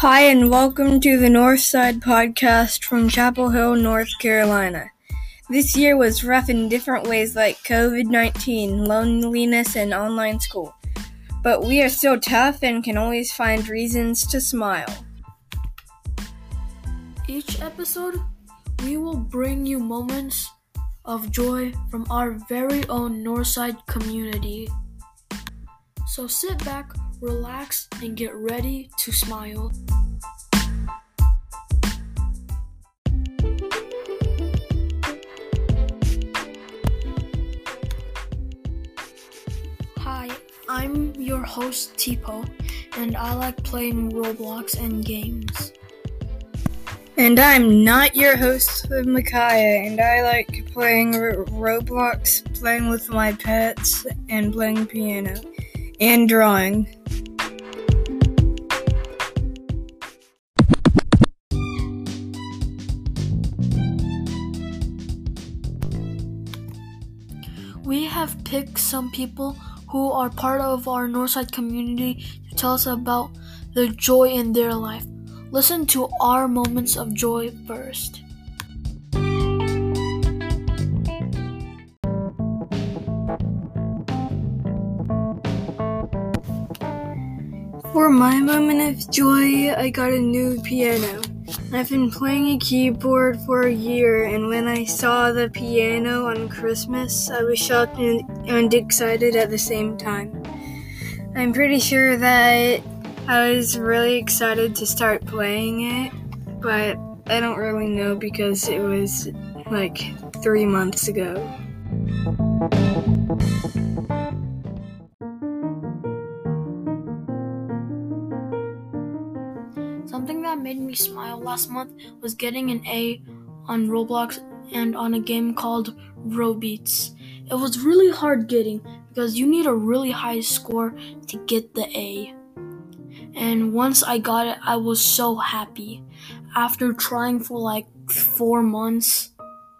Hi, and welcome to the Northside Podcast from Chapel Hill, North Carolina. This year was rough in different ways, like COVID 19, loneliness, and online school. But we are still tough and can always find reasons to smile. Each episode, we will bring you moments of joy from our very own Northside community. So sit back, relax, and get ready to smile. Hi, I'm your host HteePoe, and I like playing Roblox and games. And I'm not your host, Michaya, and I like playing R- Roblox, playing with my pets, and playing piano, and drawing. Picked some people who are part of our Northside community to tell us about the joy in their life. Listen to our moments of joy first. For my moment of joy, I got a new piano. I've been playing a keyboard for a year, and when I saw the piano on Christmas, I was shocked and, excited at the same time. I'm pretty sure that I was really excited to start playing it, but I don't really know because it was like three months ago. Made me smile last month was getting an A on Roblox and on a game called Robeats. It was really hard getting because you need a really high score to get the A. And once I got it, I was so happy. After trying for like four months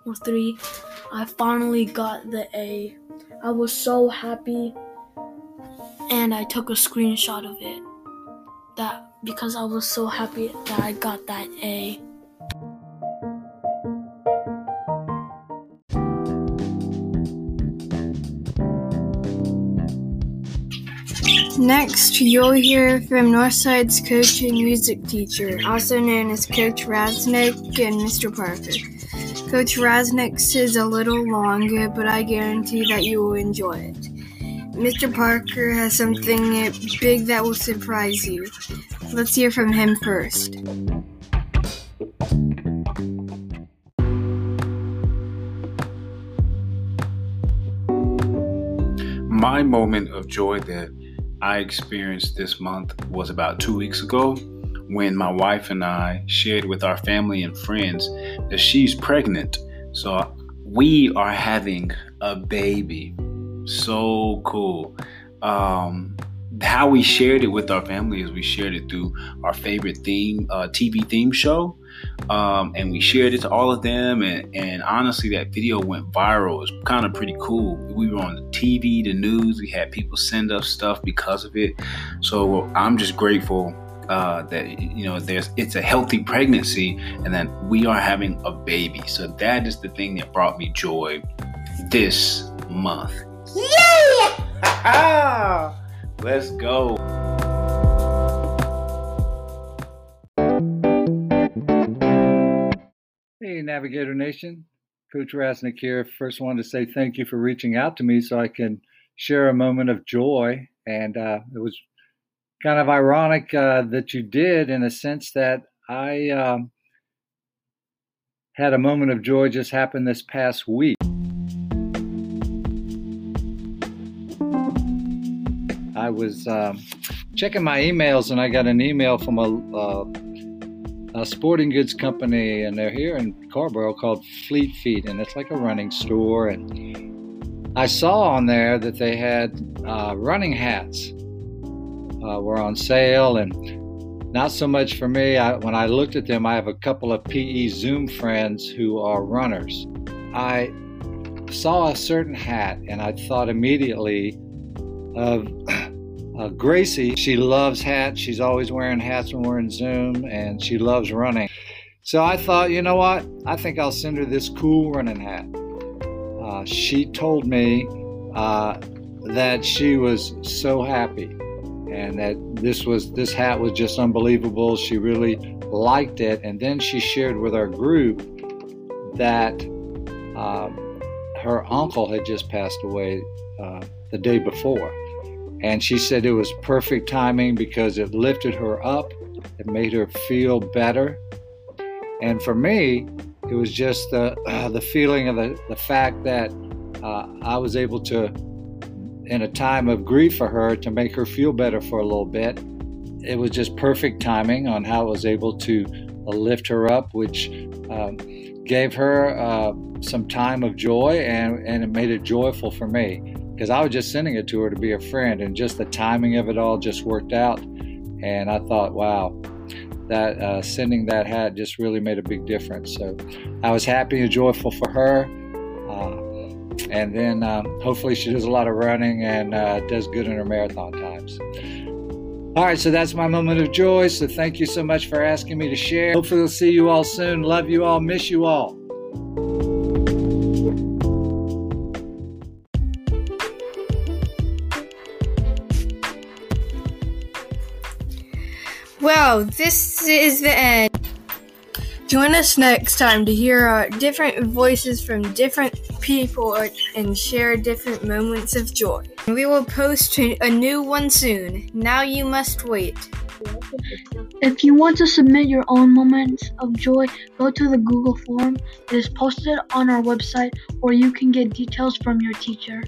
or three, I finally got the A. I was so happy and I took a screenshot of it. That because I was so happy that I got that A. Next, you'll hear from Northside's coach and music teacher, also known as Coach Rasnake and Mr. Parker. Coach Rasnake's is a little longer, but I guarantee that you will enjoy it. Mr. Parker has something big that will surprise you. Let's hear from him first. My moment of joy that I experienced this month was about two weeks ago when my wife and I shared with our family and friends that she's pregnant. So we are having a baby. So cool. Um, how we shared it with our family is we shared it through our favorite theme uh, TV theme show, um, and we shared it to all of them. And, and honestly, that video went viral. It was kind of pretty cool. We were on the TV, the news. We had people send us stuff because of it. So I'm just grateful uh, that you know there's it's a healthy pregnancy and that we are having a baby. So that is the thing that brought me joy this month. Yeah! Let's go. Hey, Navigator Nation. Coach Rasnake here. First, wanted to say thank you for reaching out to me so I can share a moment of joy. And uh, it was kind of ironic uh, that you did in a sense that I um, had a moment of joy just happen this past week. I was um, checking my emails and I got an email from a, uh, a sporting goods company, and they're here in Carrboro called Fleet Feet, and it's like a running store. And I saw on there that they had uh, running hats uh, were on sale, and not so much for me. I, when I looked at them, I have a couple of PE Zoom friends who are runners. I saw a certain hat, and I thought immediately of uh, Gracie, she loves hats. She's always wearing hats when we're in Zoom, and she loves running. So I thought, you know what? I think I'll send her this cool running hat. Uh, she told me uh, that she was so happy and that this was this hat was just unbelievable. She really liked it, and then she shared with our group that um, her uncle had just passed away uh, the day before, and she said it was perfect timing because it lifted her up, it made her feel better, and for me, it was just the uh, the feeling of the the fact that uh, I was able to in a time of grief for her to make her feel better for a little bit. It was just perfect timing on how I was able to uh, lift her up, which um, gave her uh, some time of joy and, and it made it joyful for me because I was just sending it to her to be a friend, and just the timing of it all just worked out. And I thought, wow, that uh, sending that hat just really made a big difference. So I was happy and joyful for her. Uh, and then um, hopefully she does a lot of running and uh, does good in her marathon times. All right, so that's my moment of joy. So thank you so much for asking me to share. Hopefully, we'll see you all soon. Love you all. Miss you all. Well, this is the end. Join us next time to hear uh, different voices from different people and share different moments of joy. We will post a new one soon. Now you must wait. If you want to submit your own moments of joy, go to the Google form. It is posted on our website, or you can get details from your teacher.